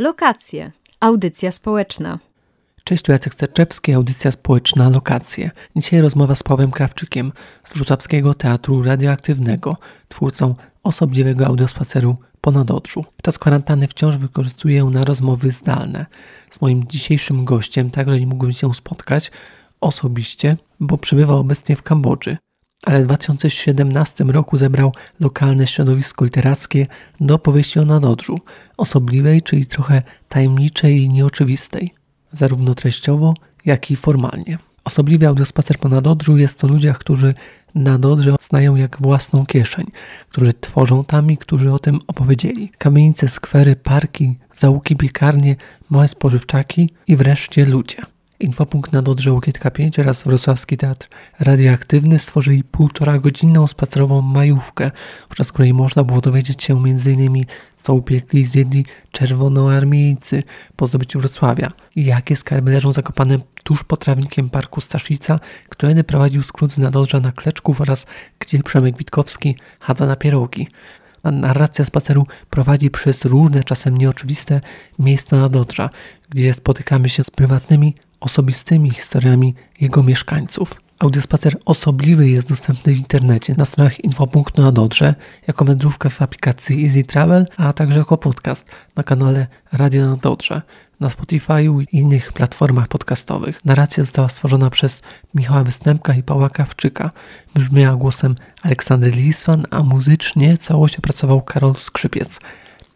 Lokacje. Audycja społeczna. Cześć, tu Jacek Sterczewski, audycja społeczna Lokacje. Dzisiaj rozmowa z Pawłem Krawczykiem z Wrocławskiego Teatru Radioaktywnego, twórcą osobliwego audiospaceru ponad Odrzu. Czas kwarantanny wciąż wykorzystuję na rozmowy zdalne. Z moim dzisiejszym gościem także nie mógłbym się spotkać osobiście, bo przebywa obecnie w Kambodży ale w 2017 roku zebrał lokalne środowisko literackie do powieści o nadodrzu, osobliwej, czyli trochę tajemniczej i nieoczywistej, zarówno treściowo, jak i formalnie. Osobliwy audiospacer po nadodrzu jest to ludziach, którzy nadodrze znają jak własną kieszeń, którzy tworzą tam i którzy o tym opowiedzieli. Kamienice, skwery, parki, załuki, piekarnie, małe spożywczaki i wreszcie ludzie. Infopunkt na Dodrze Łokietka 5 oraz Wrocławski Teatr Radioaktywny stworzyli półtora godzinną spacerową majówkę, podczas której można było dowiedzieć się m.in. co upiekli zjedli czerwonoarmiejcy po zdobyciu Wrocławia i jakie skarby leżą zakopane tuż pod trawnikiem Parku Staszica, któredy prowadził skrót z Nadodrza na Kleczków oraz gdzie Przemek Witkowski chadza na pierogi. Narracja spaceru prowadzi przez różne, czasem nieoczywiste miejsca Nadodrza, gdzie spotykamy się z prywatnymi osobistymi historiami jego mieszkańców. Audiospacer osobliwy jest dostępny w internecie na stronach infopunktu na Dodrze, jako wędrówka w aplikacji Easy Travel, a także jako podcast na kanale Radio na Dodrze, na Spotify'u i innych platformach podcastowych. Narracja została stworzona przez Michała Występka i Pawła Krawczyka. Brzmiała głosem Aleksandry Liswan, a muzycznie całość opracował Karol Skrzypiec.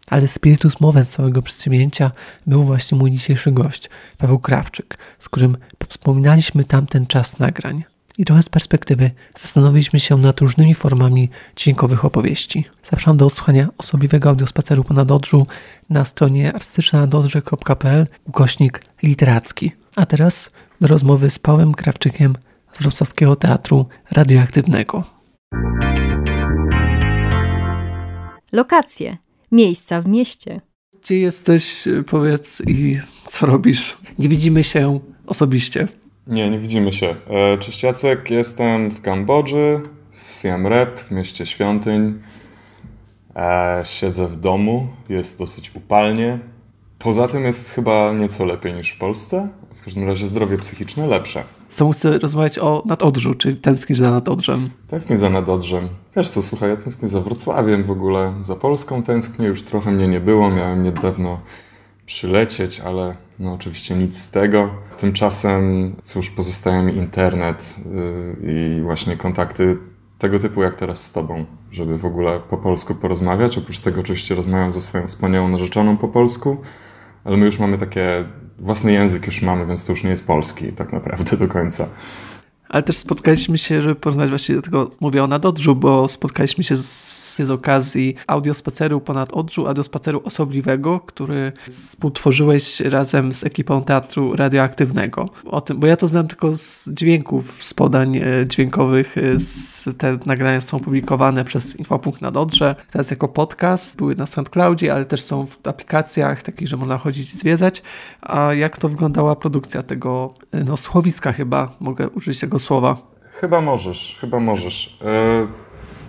Ale spiritus mowę całego przedsięwzięcia był właśnie mój dzisiejszy gość, Paweł Krawczyk, z którym wspominaliśmy tamten czas nagrań. I trochę z perspektywy zastanowiliśmy się nad różnymi formami dźwiękowych opowieści. Zapraszam do odsłuchania osobliwego audiospaceru po Nadodrzu na stronie artystycznanadodrze.pl ukośnik literacki. A teraz do rozmowy z Pawłem Krawczykiem z Wrocławskiego Teatru Radioaktywnego. Lokacje miejsca w mieście. Gdzie jesteś, powiedz i co robisz? Nie widzimy się osobiście. Nie, nie widzimy się. E, cześć Jacek, jestem w Kambodży, w Siem Reap, w mieście świątyń. E, siedzę w domu, jest dosyć upalnie. Poza tym jest chyba nieco lepiej niż w Polsce. W każdym razie zdrowie psychiczne lepsze. Co chcę rozmawiać o nadodrzu, czy tęsknisz za nadodrzem? Tęsknię za nadodrzem. Wiesz co, słuchaj, ja tęsknię za Wrocławiem w ogóle. Za Polską tęsknię, już trochę mnie nie było. Miałem niedawno przylecieć, ale no oczywiście nic z tego. Tymczasem, cóż, pozostaje mi internet yy, i właśnie kontakty tego typu jak teraz z tobą, żeby w ogóle po polsku porozmawiać. Oprócz tego oczywiście rozmawiam ze swoją wspaniałą narzeczoną po polsku, ale my już mamy takie własny język już mamy, więc to już nie jest polski tak naprawdę do końca. Ale też spotkaliśmy się, żeby porozmawiać właśnie do tego, mówię o nadodrzu, bo spotkaliśmy się z, z okazji audiospaceru ponad odrzu, audiospaceru osobliwego, który współtworzyłeś razem z ekipą teatru radioaktywnego. O tym, bo ja to znam tylko z dźwięków, z podań e, dźwiękowych. E, z, te nagrania są publikowane przez Infopunkt na Dodrze. Teraz jako podcast, były na SoundCloudzie, ale też są w aplikacjach takich, że można chodzić i zwiedzać. A jak to wyglądała produkcja tego, e, no słowiska chyba, mogę użyć tego słowa. Chyba możesz, chyba możesz. Yy,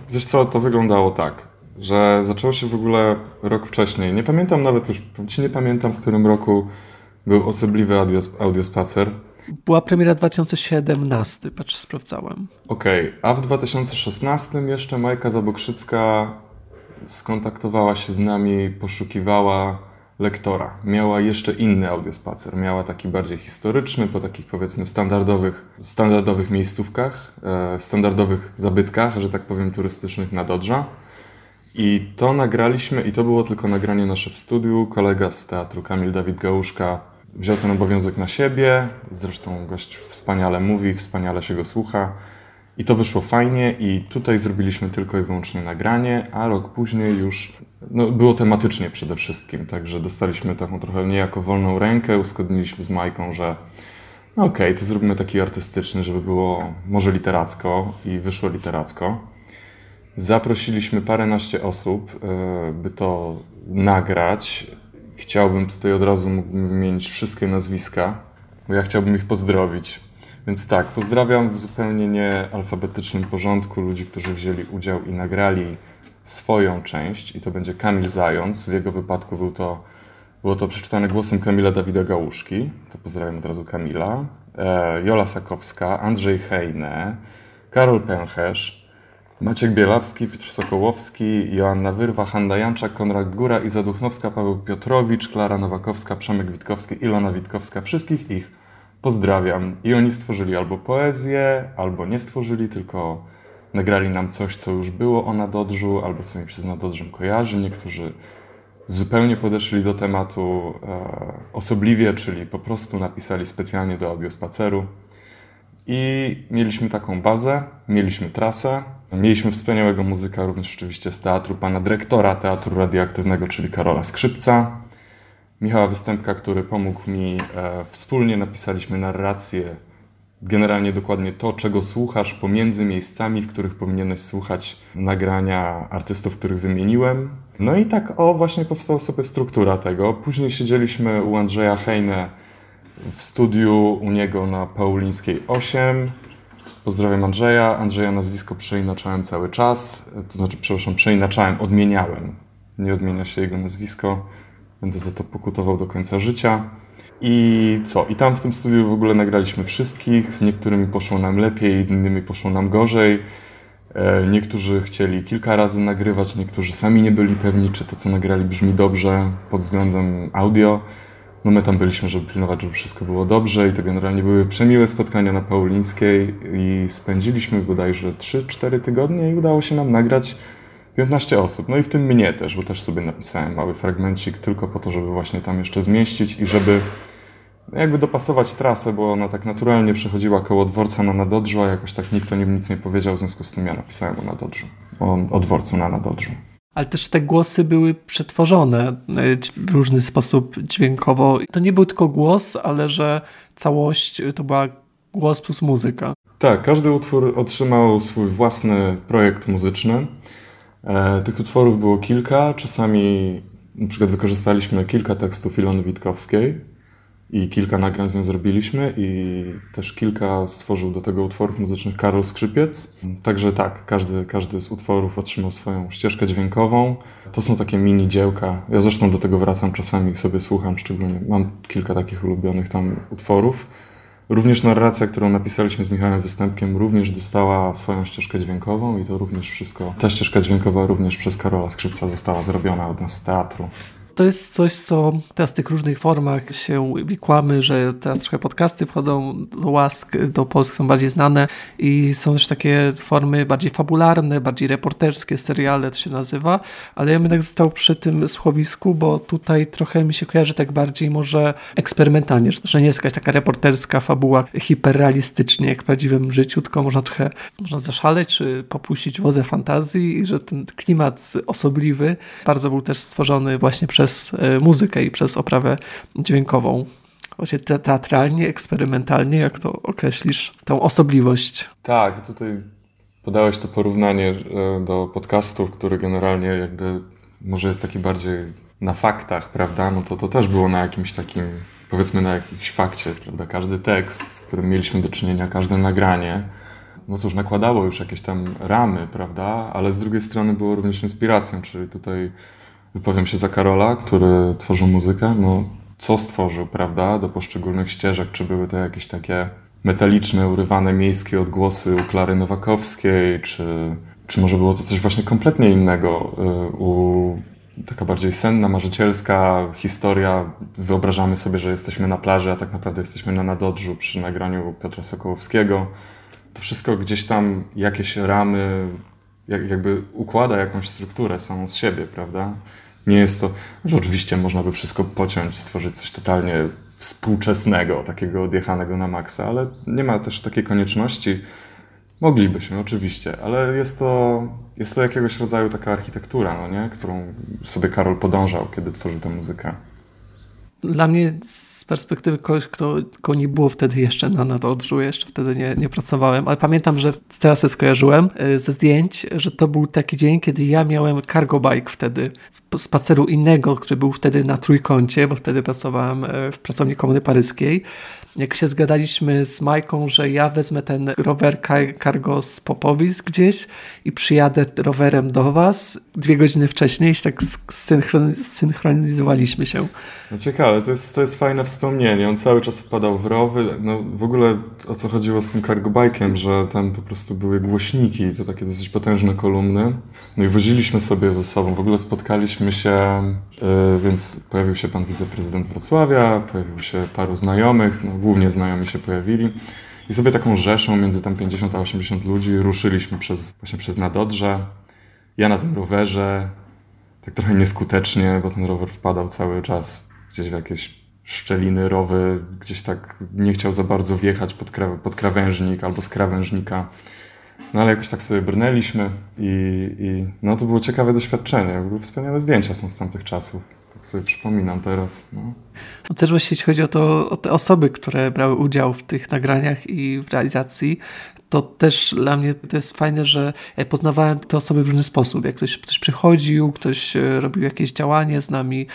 wiesz co, to wyglądało tak, że zaczęło się w ogóle rok wcześniej. Nie pamiętam nawet już, ci nie pamiętam, w którym roku był osobliwy audios, audiospacer. Była premiera 2017, patrz, sprawdzałem. Okej, okay. a w 2016 jeszcze Majka Zabokrzycka skontaktowała się z nami, poszukiwała lektora. Miała jeszcze inny audiospacer. Miała taki bardziej historyczny, po takich powiedzmy standardowych, standardowych miejscówkach, e, standardowych zabytkach, że tak powiem, turystycznych na Dodrza. I to nagraliśmy, i to było tylko nagranie nasze w studiu. Kolega z teatru, Kamil Dawid Gałuszka, wziął ten obowiązek na siebie. Zresztą gość wspaniale mówi, wspaniale się go słucha. I to wyszło fajnie i tutaj zrobiliśmy tylko i wyłącznie nagranie, a rok później już no, było tematycznie przede wszystkim, także dostaliśmy taką trochę niejako wolną rękę, uzgodniliśmy z Majką, że no okej, okay, to zrobimy taki artystyczny, żeby było może literacko i wyszło literacko. Zaprosiliśmy paręnaście osób, e, by to nagrać. Chciałbym tutaj od razu wymienić wszystkie nazwiska, bo ja chciałbym ich pozdrowić. Więc tak, pozdrawiam w zupełnie niealfabetycznym porządku ludzi, którzy wzięli udział i nagrali swoją część. I to będzie Kamil Zając. W jego wypadku był to, Było to przeczytane głosem Kamila Dawida Gałuszki, to pozdrawiam od razu Kamila, e, Jola Sakowska, Andrzej Hejne, Karol Pęcherz, Maciek Bielawski, Piotr Sokołowski, Joanna Wyrwa, Hanna Janczak, Konrad Góra, Iza Duchnowska, Paweł Piotrowicz, Klara Nowakowska, Przemek Witkowski, Ilona Witkowska. Wszystkich ich pozdrawiam. I oni stworzyli albo poezję, albo nie stworzyli, tylko nagrali nam coś, co już było o Nadodrzu, albo co mi się z Nadodrzem kojarzy. Niektórzy zupełnie podeszli do tematu e, osobliwie, czyli po prostu napisali specjalnie do audiospaceru. I mieliśmy taką bazę, mieliśmy trasę, mieliśmy wspaniałego muzyka również oczywiście z teatru, pana dyrektora Teatru Radioaktywnego, czyli Karola Skrzypca. Michała Występka, który pomógł mi, e, wspólnie napisaliśmy narrację, generalnie dokładnie to, czego słuchasz pomiędzy miejscami, w których powinieneś słuchać nagrania artystów, których wymieniłem. No i tak o właśnie powstała sobie struktura tego. Później siedzieliśmy u Andrzeja Hejne w studiu u niego na Paulińskiej 8. Pozdrawiam Andrzeja. Andrzeja nazwisko przeinaczałem cały czas. To znaczy, przepraszam, przeinaczałem, odmieniałem. Nie odmienia się jego nazwisko. Będę za to pokutował do końca życia. I co? I tam w tym studiu w ogóle nagraliśmy wszystkich. Z niektórymi poszło nam lepiej, z innymi poszło nam gorzej. E, niektórzy chcieli kilka razy nagrywać, niektórzy sami nie byli pewni, czy to, co nagrali, brzmi dobrze pod względem audio. No my tam byliśmy, żeby pilnować, żeby wszystko było dobrze i to generalnie były przemiłe spotkania na Paulińskiej i spędziliśmy bodajże 3-4 tygodnie i udało się nam nagrać 15 osób. No i w tym mnie też, bo też sobie napisałem mały fragmencik tylko po to, żeby właśnie tam jeszcze zmieścić i żeby jakby dopasować trasę, bo ona tak naturalnie przechodziła koło dworca na Nadodrzu, a jakoś tak nikt o nim nic nie powiedział, w związku z tym ja napisałem o Nadodrzu, o, o dworcu na Nadodrzu ale też te głosy były przetworzone e, w różny sposób dźwiękowo. To nie był tylko głos, ale że całość to była głos plus muzyka. Tak, każdy utwór otrzymał swój własny projekt muzyczny. E, tych utworów było kilka, czasami na przykład wykorzystaliśmy kilka tekstów Ilony Witkowskiej, i kilka nagrań z nią zrobiliśmy i też kilka stworzył do tego utworów muzycznych Karol Skrzypiec. Także tak, każdy, każdy z utworów otrzymał swoją ścieżkę dźwiękową. To są takie mini dziełka. Ja zresztą do tego wracam czasami sobie słucham, szczególnie mam kilka takich ulubionych tam utworów. Również narracja, którą napisaliśmy z Michałem Występkiem, również dostała swoją ścieżkę dźwiękową i to również wszystko, ta ścieżka dźwiękowa również przez Karola Skrzypca została zrobiona od nas z teatru to jest coś, co teraz w tych różnych formach się wikłamy, że teraz trochę podcasty wchodzą do łask, do Polski są bardziej znane i są też takie formy bardziej fabularne, bardziej reporterskie, seriale to się nazywa, ale ja bym tak został przy tym słowisku, bo tutaj trochę mi się kojarzy tak bardziej może eksperymentalnie, że nie jest jakaś taka reporterska fabuła hiperrealistycznie jak w prawdziwym życiu, tylko można trochę można zaszaleć, czy popuścić wodze fantazji i że ten klimat osobliwy bardzo był też stworzony właśnie przez przez e, muzykę i przez oprawę dźwiękową. Właśnie te, teatralnie, eksperymentalnie, jak to określisz, tą osobliwość? Tak, tutaj podałeś to porównanie e, do podcastów, który generalnie jakby może jest taki bardziej na faktach, prawda? No to to też było na jakimś takim, powiedzmy na jakimś fakcie, prawda? Każdy tekst, z którym mieliśmy do czynienia, każde nagranie, no cóż, nakładało już jakieś tam ramy, prawda? Ale z drugiej strony było również inspiracją, czyli tutaj wypowiem się za Karola, który tworzył muzykę, no co stworzył, prawda, do poszczególnych ścieżek, czy były to jakieś takie metaliczne, urywane miejskie odgłosy u Klary Nowakowskiej, czy, czy może było to coś właśnie kompletnie innego y, u taka bardziej senna, marzycielska historia. Wyobrażamy sobie, że jesteśmy na plaży, a tak naprawdę jesteśmy na Nadodrzu przy nagraniu Piotra Sokołowskiego. To wszystko gdzieś tam jakieś ramy, jakby układa jakąś strukturę samą z siebie, prawda? Nie jest to, że oczywiście można by wszystko pociąć, stworzyć coś totalnie współczesnego, takiego odjechanego na maksa, ale nie ma też takiej konieczności. Moglibyśmy, oczywiście, ale jest to, jest to jakiegoś rodzaju taka architektura, no nie? którą sobie Karol podążał, kiedy tworzył tę muzykę. Dla mnie z perspektywy kogoś, kto, kto nie było wtedy jeszcze na nadodrzu, jeszcze wtedy nie, nie pracowałem, ale pamiętam, że teraz się skojarzyłem e, ze zdjęć, że to był taki dzień, kiedy ja miałem cargo bike wtedy, spaceru innego, który był wtedy na trójkącie, bo wtedy pracowałem e, w pracowni Komuny Paryskiej jak się zgadaliśmy z Majką, że ja wezmę ten rower cargo z Popowic gdzieś i przyjadę rowerem do was dwie godziny wcześniej tak zsynchronizowaliśmy się. No ciekawe, to jest, to jest fajne wspomnienie. On cały czas wpadał w rowy. No w ogóle o co chodziło z tym cargo bike'em, że tam po prostu były głośniki, to takie dosyć potężne kolumny. No i woziliśmy sobie ze sobą. W ogóle spotkaliśmy się, yy, więc pojawił się pan wiceprezydent Wrocławia, pojawił się paru znajomych, no, głównie znajomi się pojawili. I sobie taką rzeszą między tam 50 a 80 ludzi ruszyliśmy przez, właśnie przez Nadodrze. Ja na tym rowerze, tak trochę nieskutecznie, bo ten rower wpadał cały czas gdzieś w jakieś szczeliny, rowy, gdzieś tak nie chciał za bardzo wjechać pod, kra pod krawężnik albo z krawężnika. No ale jakoś tak sobie brnęliśmy i, i no to było ciekawe doświadczenie. Wspaniałe zdjęcia są z tamtych czasów. Tak sobie przypominam teraz. No. no też właśnie jeśli chodzi o, to, o te osoby, które brały udział w tych nagraniach i w realizacji, to też dla mnie to jest fajne, że poznawałem te osoby w różny sposób. Jak ktoś, ktoś przychodził, ktoś e, robił jakieś działanie z nami.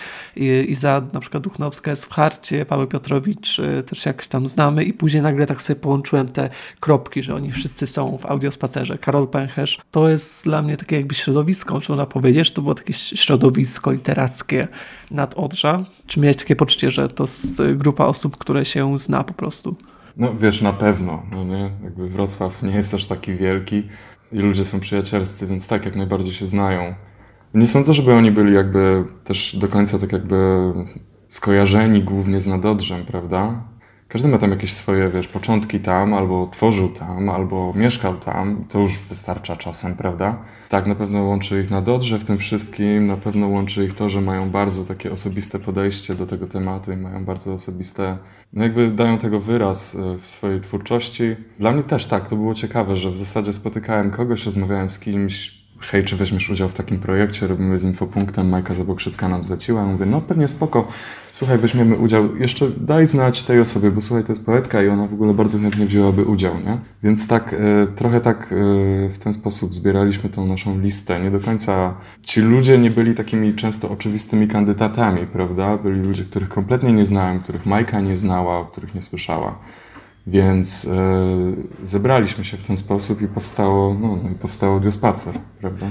Iza na przykład Duchnowska jest w Harcie, Paweł Piotrowicz e, też jakoś tam znamy i później nagle tak sobie połączyłem te kropki, że oni wszyscy są w audiospacerze. Karol Pęcherz to jest dla mnie takie jakby środowisko, można powiedzieć, to było takie środowisko literackie nad Odrza. Czy miałeś takie poczucie, że to jest grupa osób, które się zna po prostu? No wiesz, na pewno, no nie? Jakby Wrocław nie jest aż taki wielki i ludzie są przyjacielscy, więc tak, jak najbardziej się znają. Nie sądzę, żeby oni byli jakby też do końca tak jakby skojarzeni głównie z Nadodrzem, prawda? Każdy ma tam jakieś swoje, wiesz, początki tam, albo tworzył tam, albo mieszkał tam. To już wystarcza czasem, prawda? Tak, na pewno łączy ich na Dodrze w tym wszystkim, na pewno łączy ich to, że mają bardzo takie osobiste podejście do tego tematu i mają bardzo osobiste, no jakby dają tego wyraz e, w swojej twórczości. Dla mnie też tak, to było ciekawe, że w zasadzie spotykałem kogoś, rozmawiałem z kimś, hej, czy weźmiesz udział w takim projekcie, robimy z infopunktem, Majka Zabokrzycka nam zleciła. Ja mówię, no pewnie spoko, słuchaj, weźmiemy udział, jeszcze daj znać tej osobie, bo słuchaj, to jest poetka i ona w ogóle bardzo chętnie wzięłaby udział, nie? Więc tak, e, trochę tak e, w ten sposób zbieraliśmy tą naszą listę. Nie do końca ci ludzie nie byli takimi często oczywistymi kandydatami, prawda? Byli ludzie, których kompletnie nie znałem, których Majka nie znała, o których nie słyszała. Więc e, zebraliśmy się w ten sposób i powstało, no, no, i powstało Diospacer, prawda?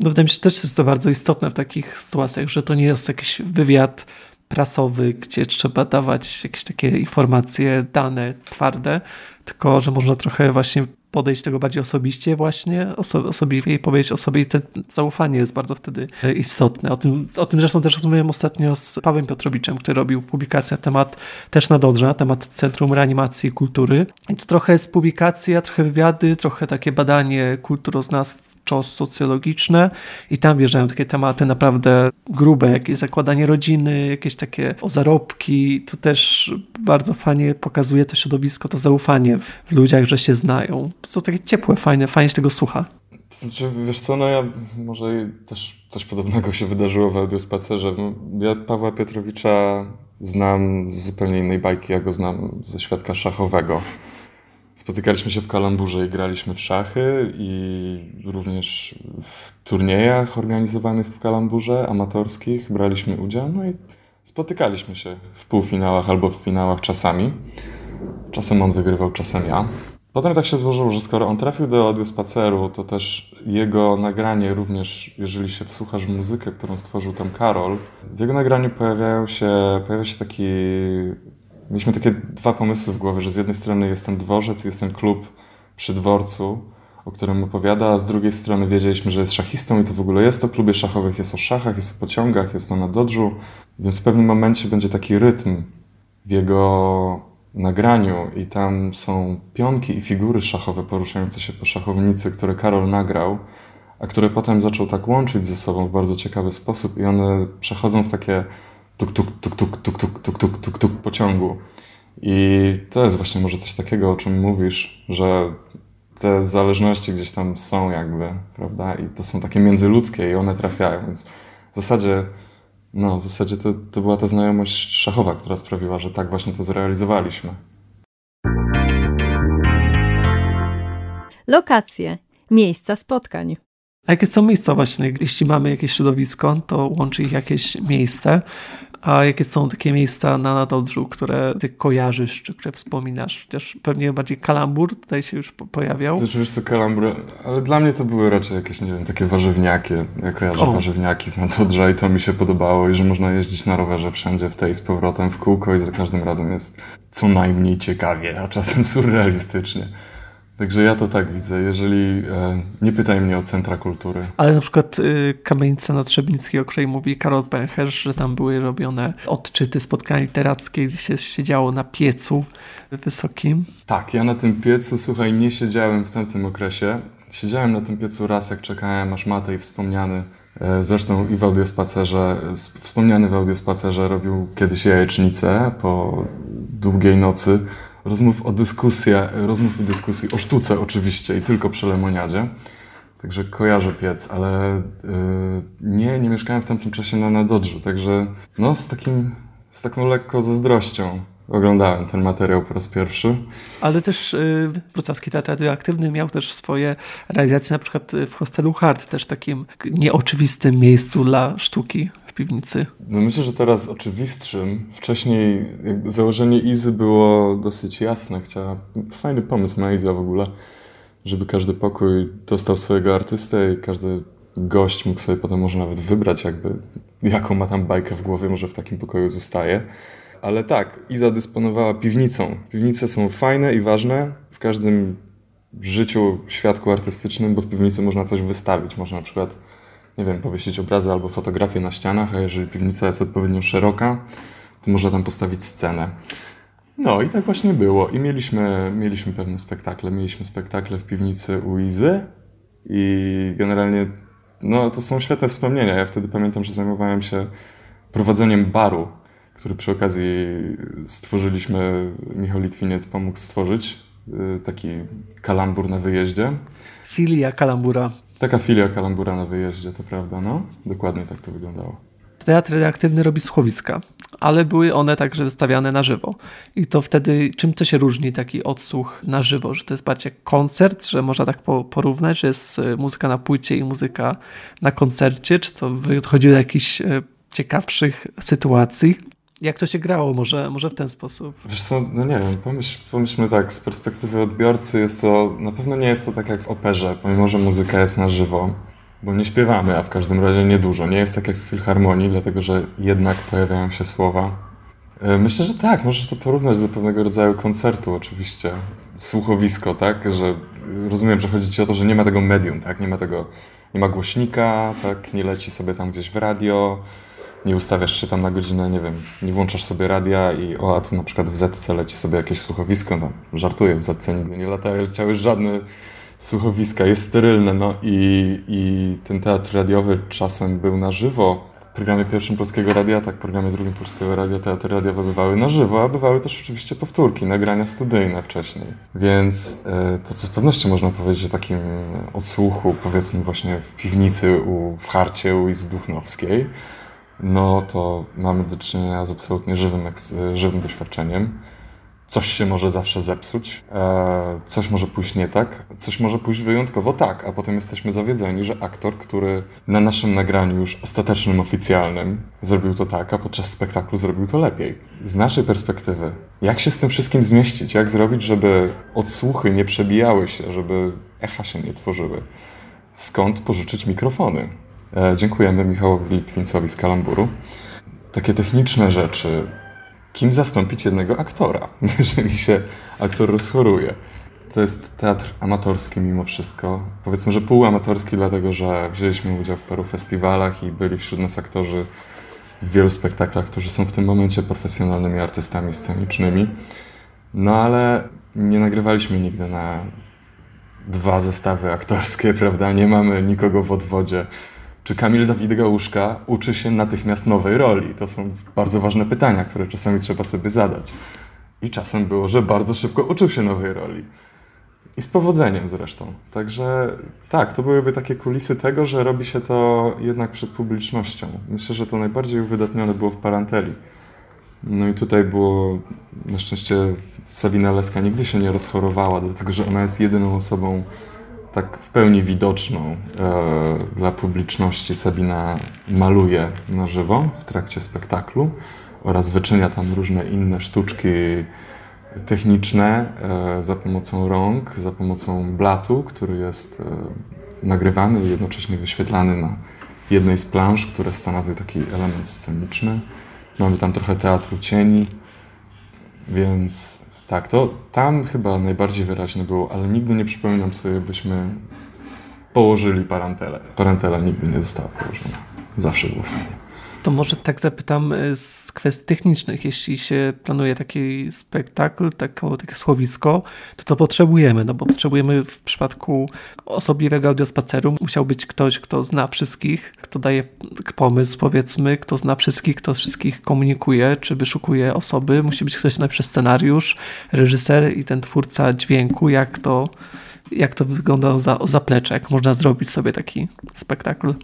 No wydaje mi się, że też jest to bardzo istotne w takich sytuacjach, że to nie jest jakiś wywiad prasowy, gdzie trzeba dawać jakieś takie informacje, dane twarde, tylko że można trochę właśnie podejść tego bardziej osobiście właśnie, oso osobliwie i powiedzieć o sobie i to zaufanie jest bardzo wtedy istotne. O tym, o tym zresztą też rozmawiałem ostatnio z Pawłem Piotrowiczem, który robił publikację na temat też na Dodrze, na temat Centrum Reanimacji i Kultury. I to trochę jest publikacja, trochę wywiady, trochę takie badanie kulturoznawstw czos socjologiczne i tam wjeżdżają takie tematy naprawdę grube, jakieś zakładanie rodziny, jakieś takie o zarobki. To też bardzo fajnie pokazuje to środowisko, to zaufanie w ludziach, że się znają. To takie ciepłe, fajne, fajnie się tego słucha. Znaczy, wiesz co, no ja może też coś podobnego się wydarzyło w audiospacerze. Ja Pawła Piotrowicza znam z zupełnie innej bajki, ja go znam ze świadka szachowego. Spotykaliśmy się w kalamburze i graliśmy w szachy i również w turniejach organizowanych w kalamburze, amatorskich, braliśmy udział, no i spotykaliśmy się w półfinałach albo w finałach czasami. Czasem on wygrywał, czasem ja. Potem tak się złożyło, że skoro on trafił do audiospaceru, to też jego nagranie również, jeżeli się wsłuchasz w muzykę, którą stworzył tam Karol, w jego nagraniu pojawiają się, pojawia się taki Mieliśmy takie dwa pomysły w głowie, że z jednej strony jest ten dworzec, jest ten klub przy dworcu, o którym opowiada, a z drugiej strony wiedzieliśmy, że jest szachistą i to w ogóle jest o klubie szachowych, jest o szachach, jest o pociągach, jest o na dodżu, więc w pewnym momencie będzie taki rytm w jego nagraniu i tam są pionki i figury szachowe poruszające się po szachownicy, które Karol nagrał, a które potem zaczął tak łączyć ze sobą w bardzo ciekawy sposób i one przechodzą w takie tuk, tuk, tuk, tuk, tuk, tuk, tuk, tuk, tuk, tuk pociągu. I to jest właśnie może coś takiego, o czym mówisz, że te zależności gdzieś tam są jakby, prawda? I to są takie międzyludzkie i one trafiają, więc w zasadzie, no, w zasadzie to, to była ta znajomość szachowa, która sprawiła, że tak właśnie to zrealizowaliśmy. Lokacje, miejsca spotkań. A jakie są miejsca właśnie? Jeśli mamy jakieś środowisko, to łączy ich jakieś miejsce. A jakie są takie miejsca na Nadodrzu, które ty kojarzysz, czy które wspominasz? Chociaż pewnie bardziej kalambur tutaj się już pojawiał. To oczywiście kalambur, ale dla mnie to były raczej jakieś, nie wiem, takie warzywniaki. Ja kojarzę o. warzywniaki z Nadodrza i to mi się podobało i że można jeździć na rowerze wszędzie w tej z powrotem w kółko i za każdym razem jest co najmniej ciekawie, a czasem surrealistycznie. Także ja to tak widzę, jeżeli e, nie pytaj mnie o centra kultury. Ale na przykład y, kamienica na Trzebnickiej, o której mówi Karol Pęcherz, że tam były robione odczyty spotkań literackie, gdzie się siedziało na piecu wysokim. Tak, ja na tym piecu, słuchaj, nie siedziałem w tamtym okresie. Siedziałem na tym piecu raz, jak czekałem, aż Matej wspomniany, e, zresztą i w audiospacerze, wspomniany w audiospacerze robił kiedyś jajecznicę po długiej nocy rozmów o dyskusję, rozmów i dyskusji o sztuce oczywiście i tylko przy lemoniadzie. Także kojarzę piec, ale yy, nie, nie mieszkałem w tamtym czasie na Nadodrzu, także no z, takim, z taką lekko zazdrością oglądałem ten materiał po raz pierwszy. Ale też yy, Wrocławski Teatr Radioaktywny miał też swoje realizacje na przykład w hostelu Hart, też takim nieoczywistym miejscu dla sztuki piwnicy? No myślę, że teraz oczywistszym. Wcześniej założenie Izy było dosyć jasne. Chciała, fajny pomysł ma Iza w ogóle, żeby każdy pokój dostał swojego artystę i każdy gość mógł sobie potem może nawet wybrać jakby jaką ma tam bajkę w głowie, może w takim pokoju zostaje. Ale tak, Iza dysponowała piwnicą. Piwnice są fajne i ważne w każdym życiu, świadku artystycznym, bo w piwnicy można coś wystawić. Można na przykład nie wiem, powiesić obrazy albo fotografie na ścianach, a jeżeli piwnica jest odpowiednio szeroka, to można tam postawić scenę. No i tak właśnie było. I mieliśmy, mieliśmy pewne spektakle. Mieliśmy spektakle w piwnicy u i generalnie no, to są świetne wspomnienia. Ja wtedy pamiętam, że zajmowałem się prowadzeniem baru, który przy okazji stworzyliśmy, Michał Litwiniec pomógł stworzyć y, taki kalambur na wyjeździe. Filia kalambura. Taka filia kalambura na wyjeździe, to prawda, no. Dokładnie tak to wyglądało. Teatr reaktywny robi słuchowiska, ale były one także wystawiane na żywo. I to wtedy, czym to się różni taki odsłuch na żywo? Że to jest bardziej koncert, że można tak porównać, że jest e, muzyka na płycie i muzyka na koncercie? Czy to wychodzi do jakichś e, ciekawszych sytuacji? Jak to się grało? Może, może w ten sposób? Wiesz co, no nie wiem, pomyśl, pomyślmy tak, z perspektywy odbiorcy jest to, na pewno nie jest to tak jak w operze, pomimo, że muzyka jest na żywo, bo nie śpiewamy, a w każdym razie niedużo. Nie jest tak jak w filharmonii, dlatego że jednak pojawiają się słowa. E, myślę, że tak, możesz to porównać do pewnego rodzaju koncertu oczywiście. Słuchowisko, tak, że rozumiem, że chodzi ci o to, że nie ma tego medium, tak, nie ma tego, nie ma głośnika, tak, nie leci sobie tam gdzieś w radio, nie ustawiasz się tam na godzinę, nie wiem, nie włączasz sobie radia i o, a tu na przykład w Zetce leci sobie jakieś słuchowisko, no żartuję, w Zetce nigdy nie latały, leciały żadne słuchowiska, jest sterylne, no i, i ten teatr radiowy czasem był na żywo. Programie pierwszym Polskiego Radia, tak programie drugim Polskiego Radia teatry radiowe bywały na żywo, a bywały też oczywiście powtórki, nagrania studyjne wcześniej. Więc e, to, co z pewnością można powiedzieć o takim odsłuchu, powiedzmy właśnie w piwnicy u, w Harcie u Izy Duchnowskiej, no to mamy do czynienia z absolutnie żywym, żywym doświadczeniem. Coś się może zawsze zepsuć, e, coś może pójść nie tak, coś może pójść wyjątkowo tak, a potem jesteśmy zawiedzeni, że aktor, który na naszym nagraniu już ostatecznym, oficjalnym zrobił to tak, a podczas spektaklu zrobił to lepiej. Z naszej perspektywy, jak się z tym wszystkim zmieścić? Jak zrobić, żeby odsłuchy nie przebijały się, żeby echa się nie tworzyły? Skąd pożyczyć mikrofony? E, dziękujemy Michałowi Litwincowi z Kalamburu. Takie techniczne rzeczy. Kim zastąpić jednego aktora, jeżeli się aktor rozchoruje? To jest teatr amatorski mimo wszystko. Powiedzmy, że półamatorski, dlatego że wzięliśmy udział w paru festiwalach i byli wśród nas aktorzy w wielu spektaklach, którzy są w tym momencie profesjonalnymi artystami scenicznymi. No ale nie nagrywaliśmy nigdy na dwa zestawy aktorskie, prawda? Nie mamy nikogo w odwodzie czy Kamil Dawid Gałuszka uczy się natychmiast nowej roli? To są bardzo ważne pytania, które czasami trzeba sobie zadać. I czasem było, że bardzo szybko uczył się nowej roli. I z powodzeniem zresztą. Także tak, to byłyby takie kulisy tego, że robi się to jednak przed publicznością. Myślę, że to najbardziej uwydatnione było w Paranteli. No i tutaj było, na szczęście Sabina Leska nigdy się nie rozchorowała, dlatego że ona jest jedyną osobą tak w pełni widoczną e, dla publiczności Sabina maluje na żywo w trakcie spektaklu oraz wyczynia tam różne inne sztuczki techniczne e, za pomocą rąk, za pomocą blatu, który jest e, nagrywany i jednocześnie wyświetlany na jednej z planż, które stanowi taki element sceniczny. Mamy tam trochę teatru cieni, więc tak, to tam chyba najbardziej wyraźne było, ale nigdy nie przypominam sobie, byśmy położyli parantelę. Parantela nigdy nie została położona. Zawsze było fajnie. To może tak zapytam y, z kwestii technicznych. Jeśli się planuje taki spektakl, tako, takie słowisko, to co potrzebujemy? No bo potrzebujemy w przypadku osobliwego audiospaceru musiał być ktoś, kto zna wszystkich, kto daje pomysł, powiedzmy, kto zna wszystkich, kto z wszystkich komunikuje, czy wyszukuje osoby. Musi być ktoś najpierw scenariusz, reżyser i ten twórca dźwięku, jak to, jak to wygląda za, zaplecze, jak można zrobić sobie taki spektakl.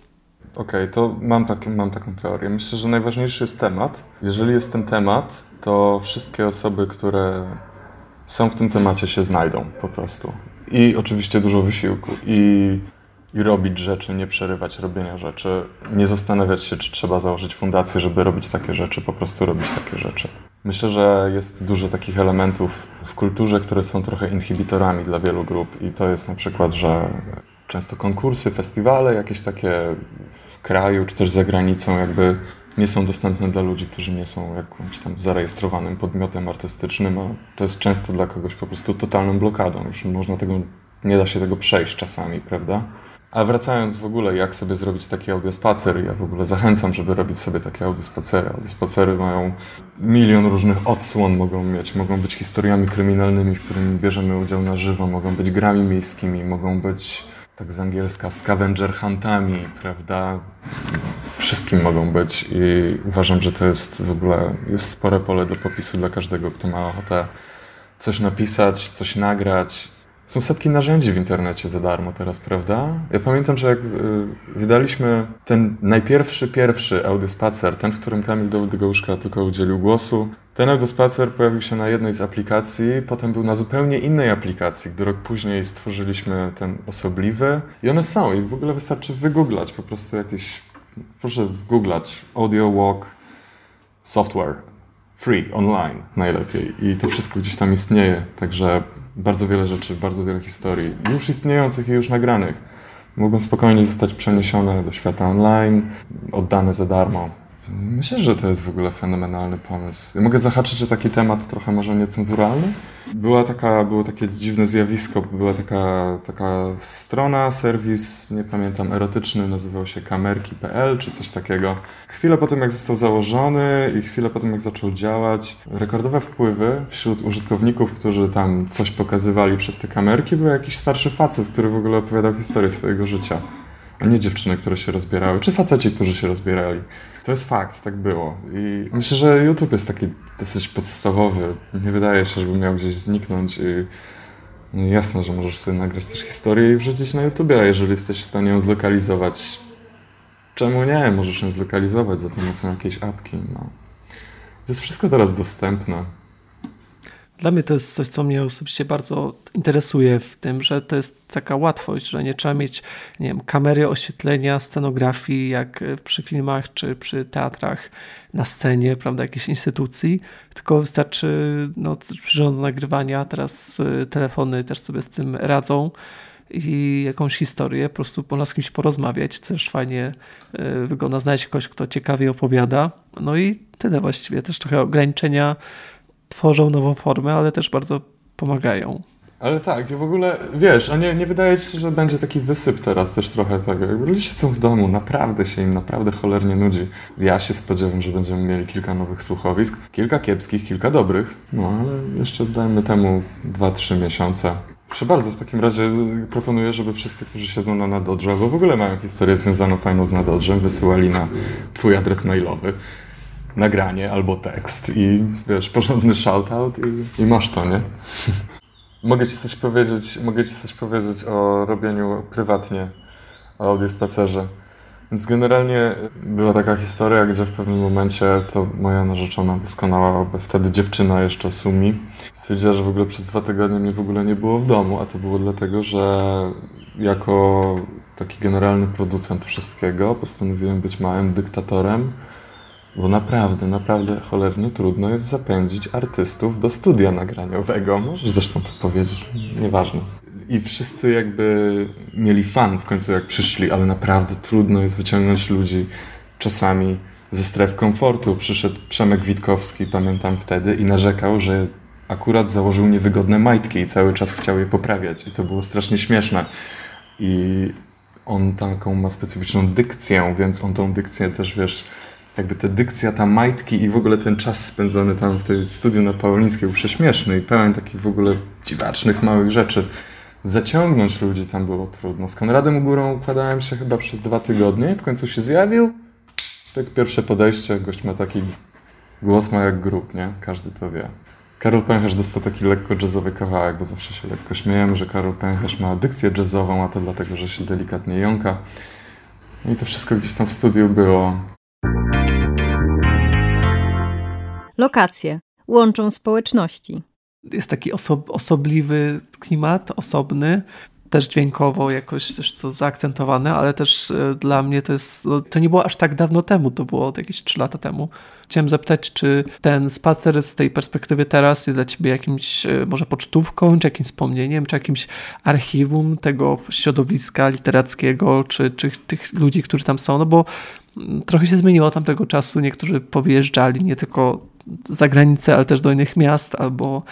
Okej, okay, to mam, mam taką teorię. Myślę, że najważniejszy jest temat. Jeżeli jest ten temat, to wszystkie osoby, które są w tym temacie, się znajdą po prostu. I oczywiście dużo wysiłku. I, i robić rzeczy, nie przerywać robienia rzeczy, nie zastanawiać się, czy trzeba założyć fundację, żeby robić takie rzeczy, po prostu robić takie rzeczy. Myślę, że jest dużo takich elementów w kulturze, które są trochę inhibitorami dla wielu grup, i to jest na przykład, że często konkursy, festiwale, jakieś takie kraju czy też za granicą, jakby nie są dostępne dla ludzi, którzy nie są jakimś tam zarejestrowanym podmiotem artystycznym, a to jest często dla kogoś po prostu totalną blokadą. Już można tego, nie da się tego przejść czasami, prawda? A wracając w ogóle, jak sobie zrobić taki audiospacer, ja w ogóle zachęcam, żeby robić sobie takie audiospacery. Audiospacery mają milion różnych odsłon, mogą mieć, mogą być historiami kryminalnymi, w którymi bierzemy udział na żywo, mogą być grami miejskimi, mogą być tak z angielska, scavenger huntami, prawda? Wszystkim mogą być i uważam, że to jest w ogóle jest spore pole do popisu dla każdego, kto ma ochotę coś napisać, coś nagrać. Są setki narzędzi w internecie za darmo teraz, prawda? Ja pamiętam, że jak y, wydaliśmy ten najpierwszy, pierwszy audiospacer, ten, w którym Kamil Dołdygołuszka tylko udzielił głosu, ten audiospacer pojawił się na jednej z aplikacji, potem był na zupełnie innej aplikacji, gdy rok później stworzyliśmy ten osobliwy i one są i w ogóle wystarczy wygooglać po prostu jakieś, proszę wgooglać audio walk software free, online najlepiej i to wszystko gdzieś tam istnieje, także bardzo wiele rzeczy, bardzo wiele historii już istniejących i już nagranych mogą spokojnie zostać przeniesione do świata online, oddane za darmo. Myślę, że to jest w ogóle fenomenalny pomysł. Mogę zahaczyć o taki temat trochę może niecenzuralny? Była taka, było takie dziwne zjawisko, była taka, taka strona, serwis, nie pamiętam, erotyczny, nazywał się kamerki.pl czy coś takiego. Chwilę po tym, jak został założony i chwilę po tym, jak zaczął działać, rekordowe wpływy wśród użytkowników, którzy tam coś pokazywali przez te kamerki, był jakiś starszy facet, który w ogóle opowiadał historię swojego życia a nie dziewczyny, które się rozbierały, czy faceci, którzy się rozbierali. To jest fakt, tak było. I myślę, że YouTube jest taki dosyć podstawowy. Nie wydaje się, żeby miał gdzieś zniknąć i no jasne, że możesz sobie nagrać też historię i wrzucić na YouTube, a jeżeli jesteś w stanie ją zlokalizować, czemu nie? Możesz ją zlokalizować za pomocą jakiejś apki. No. To jest wszystko teraz dostępne. Dla mnie to jest coś, co mnie osobiście bardzo interesuje w tym, że to jest taka łatwość, że nie trzeba mieć nie wiem, kamery oświetlenia, scenografii, jak przy filmach czy przy teatrach na scenie, prawda, jakiejś instytucji, tylko wystarczy no, przyrząd nagrywania, teraz y, telefony też sobie z tym radzą i jakąś historię, po prostu można z kimś porozmawiać, też fajnie y, wygląda znaleźć kogoś, kto ciekawie opowiada, no i tyle właściwie, też trochę ograniczenia tworzą nową formę, ale też bardzo pomagają. Ale tak, w ogóle, wiesz, a nie, nie wydaje ci się, że będzie taki wysyp teraz też trochę tego. Jakby ludzie siedzą w domu, naprawdę się im naprawdę cholernie nudzi. Ja się spodziewam, że będziemy mieli kilka nowych słuchowisk, kilka kiepskich, kilka dobrych, no ale jeszcze dajmy temu 2-3 miesiące. Proszę bardzo, w takim razie proponuję, żeby wszyscy, którzy siedzą na Nadodrze, albo w ogóle mają historię związaną fajną z Nadodrzem, wysyłali na twój adres mailowy nagranie albo tekst i wiesz, porządny shoutout i, i masz to, nie? mogę ci coś powiedzieć, mogę ci coś powiedzieć o robieniu prywatnie, o audiospacerze. Więc generalnie była taka historia, gdzie w pewnym momencie to moja narzeczona doskonała, wtedy dziewczyna jeszcze Sumi, stwierdziła, że w ogóle przez dwa tygodnie mnie w ogóle nie było w domu, a to było dlatego, że jako taki generalny producent wszystkiego postanowiłem być małym dyktatorem, bo naprawdę, naprawdę cholernie trudno jest zapędzić artystów do studia nagraniowego. Możesz zresztą to powiedzieć, nieważne i wszyscy jakby mieli fan w końcu jak przyszli, ale naprawdę trudno jest wyciągnąć ludzi czasami ze stref komfortu. Przyszedł Przemek Witkowski, pamiętam wtedy, i narzekał, że akurat założył niewygodne majtki i cały czas chciał je poprawiać. I to było strasznie śmieszne. I on taką ma specyficzną dykcję, więc on tą dykcję też, wiesz, jakby ta dykcja, ta majtki i w ogóle ten czas spędzony tam w tej studiu na Paulińskiej był prześmieszny i pełen takich w ogóle dziwacznych, małych rzeczy zaciągnąć ludzi tam było trudno. Z Konradem Górą układałem się chyba przez dwa tygodnie w końcu się zjawił. Tak pierwsze podejście, gość ma taki głos ma jak grób, nie? Każdy to wie. Karol Pęcherz dostał taki lekko jazzowy kawałek, bo zawsze się lekko śmiejemy, że Karol Pęcherz ma dykcję jazzową, a to dlatego, że się delikatnie jąka. I to wszystko gdzieś tam w studiu było. Lokacje łączą społeczności. Jest taki oso osobliwy klimat, osobny, też dźwiękowo jakoś też co zaakcentowane, ale też e, dla mnie to jest, no, to nie było aż tak dawno temu, to było jakieś 3 lata temu. Chciałem zapytać, czy ten spacer z tej perspektywy teraz jest dla ciebie jakimś e, może pocztówką, czy jakimś wspomnieniem, czy jakimś archiwum tego środowiska literackiego, czy, czy tych ludzi, którzy tam są, no bo mm, trochę się zmieniło tamtego czasu, niektórzy powyjeżdżali nie tylko za granicę, ale też do innych miast, albo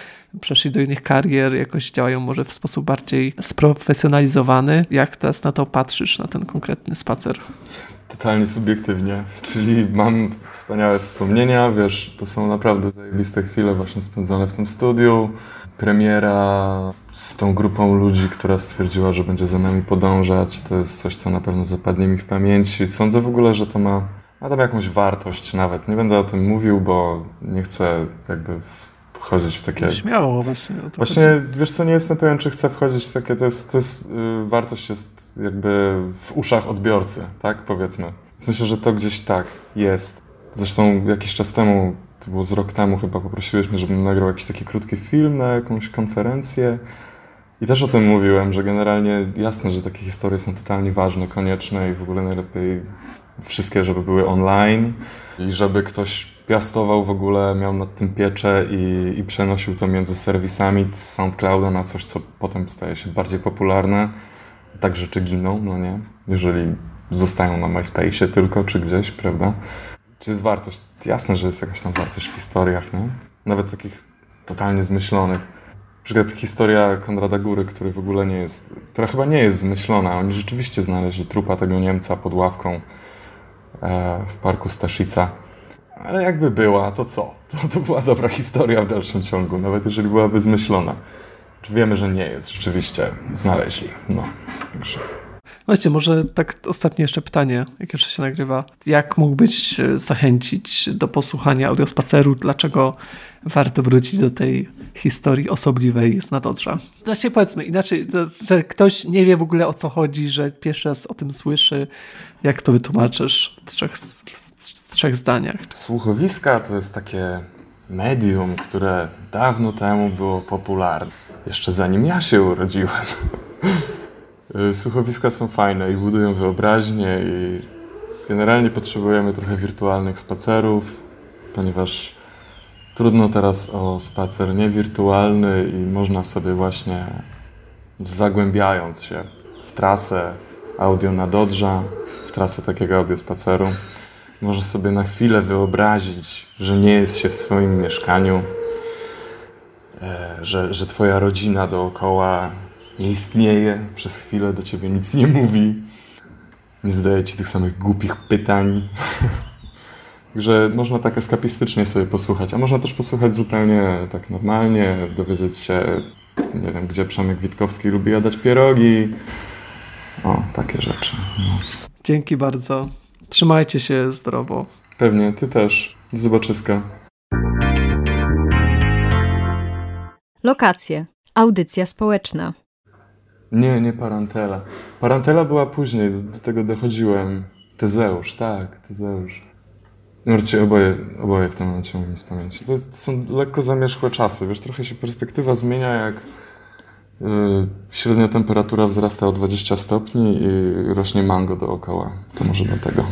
przeszli do innych karier, jakoś działają może w sposób bardziej sprofesjonalizowany. Jak teraz na to patrzysz, na ten konkretny spacer? Totalnie subiektywnie, czyli mam wspaniałe wspomnienia, wiesz, to są naprawdę zajebiste chwile właśnie spędzone w tym studiu. Premiera z tą grupą ludzi, która stwierdziła, że będzie za nami podążać, to jest coś, co na pewno zapadnie mi w pamięci. Sądzę w ogóle, że to ma ma tam jakąś wartość nawet. Nie będę o tym mówił, bo nie chcę jakby wchodzić w takie... Śmiało właśnie. Właśnie, chodzi. wiesz co, nie jestem pewien, czy chcę wchodzić w takie, to jest, to jest yy, wartość jest jakby w uszach odbiorcy, tak powiedzmy. Więc myślę, że to gdzieś tak jest. Zresztą jakiś czas temu, to było z rok temu chyba, poprosiłeś mnie, żebym nagrał jakiś taki krótki film na jakąś konferencję i też o tym mówiłem, że generalnie jasne, że takie historie są totalnie ważne, konieczne i w ogóle najlepiej wszystkie, żeby były online i żeby ktoś piastował w ogóle, miał nad tym pieczę i, i przenosił to między serwisami z SoundClouda na coś, co potem staje się bardziej popularne. Tak rzeczy giną, no nie? Jeżeli zostają na MySpace tylko, czy gdzieś, prawda? Czy jest wartość? Jasne, że jest jakaś tam wartość w historiach, nie? Nawet takich totalnie zmyślonych. Na przykład historia Konrada Góry, który w ogóle nie jest, która chyba nie jest zmyślona. Oni rzeczywiście znaleźli trupa tego Niemca pod ławką w parku Staszica. Ale jakby była, to co? To, to była dobra historia w dalszym ciągu, nawet jeżeli byłaby zmyślona. Wiemy, że nie jest, rzeczywiście znaleźli. No, także. Właśnie, może tak ostatnie jeszcze pytanie, jak jeszcze się nagrywa. Jak mógłbyś zachęcić do posłuchania audiospaceru? Dlaczego warto wrócić do tej historii osobliwej z Nadodrza? Znaczy powiedzmy inaczej, że ktoś nie wie w ogóle o co chodzi, że pierwszy raz o tym słyszy. Jak to wytłumaczysz w trzech, w trzech zdaniach? Słuchowiska to jest takie medium, które dawno temu było popularne. Jeszcze zanim ja się urodziłem. Y, słuchowiska są fajne i budują wyobraźnię i generalnie potrzebujemy trochę wirtualnych spacerów, ponieważ trudno teraz o spacer niewirtualny i można sobie właśnie zagłębiając się w trasę audio na Dodża, w trasę takiego audiospaceru, może sobie na chwilę wyobrazić, że nie jest się w swoim mieszkaniu, e, że, że twoja rodzina dookoła nie istnieje, przez chwilę do ciebie nic nie mówi, nie zadaje ci tych samych głupich pytań. Także można tak eskapistycznie sobie posłuchać, a można też posłuchać zupełnie tak normalnie, dowiedzieć się, nie wiem, gdzie Przemek Witkowski lubi jadać pierogi. O, takie rzeczy. No. Dzięki bardzo. Trzymajcie się zdrowo. Pewnie, ty też. Do zobaczyska. Lokacje. Audycja społeczna. Nie, nie Parantela. Parantela była później, do tego dochodziłem. Tezeusz, tak, Tezeusz. Marcie, oboje, oboje w tym momencie mówimy z pamięci. To, to są lekko zamierzchłe czasy, wiesz, trochę się perspektywa zmienia, jak y, średnia temperatura wzrasta o 20 stopni i rośnie mango dookoła. To może dlatego.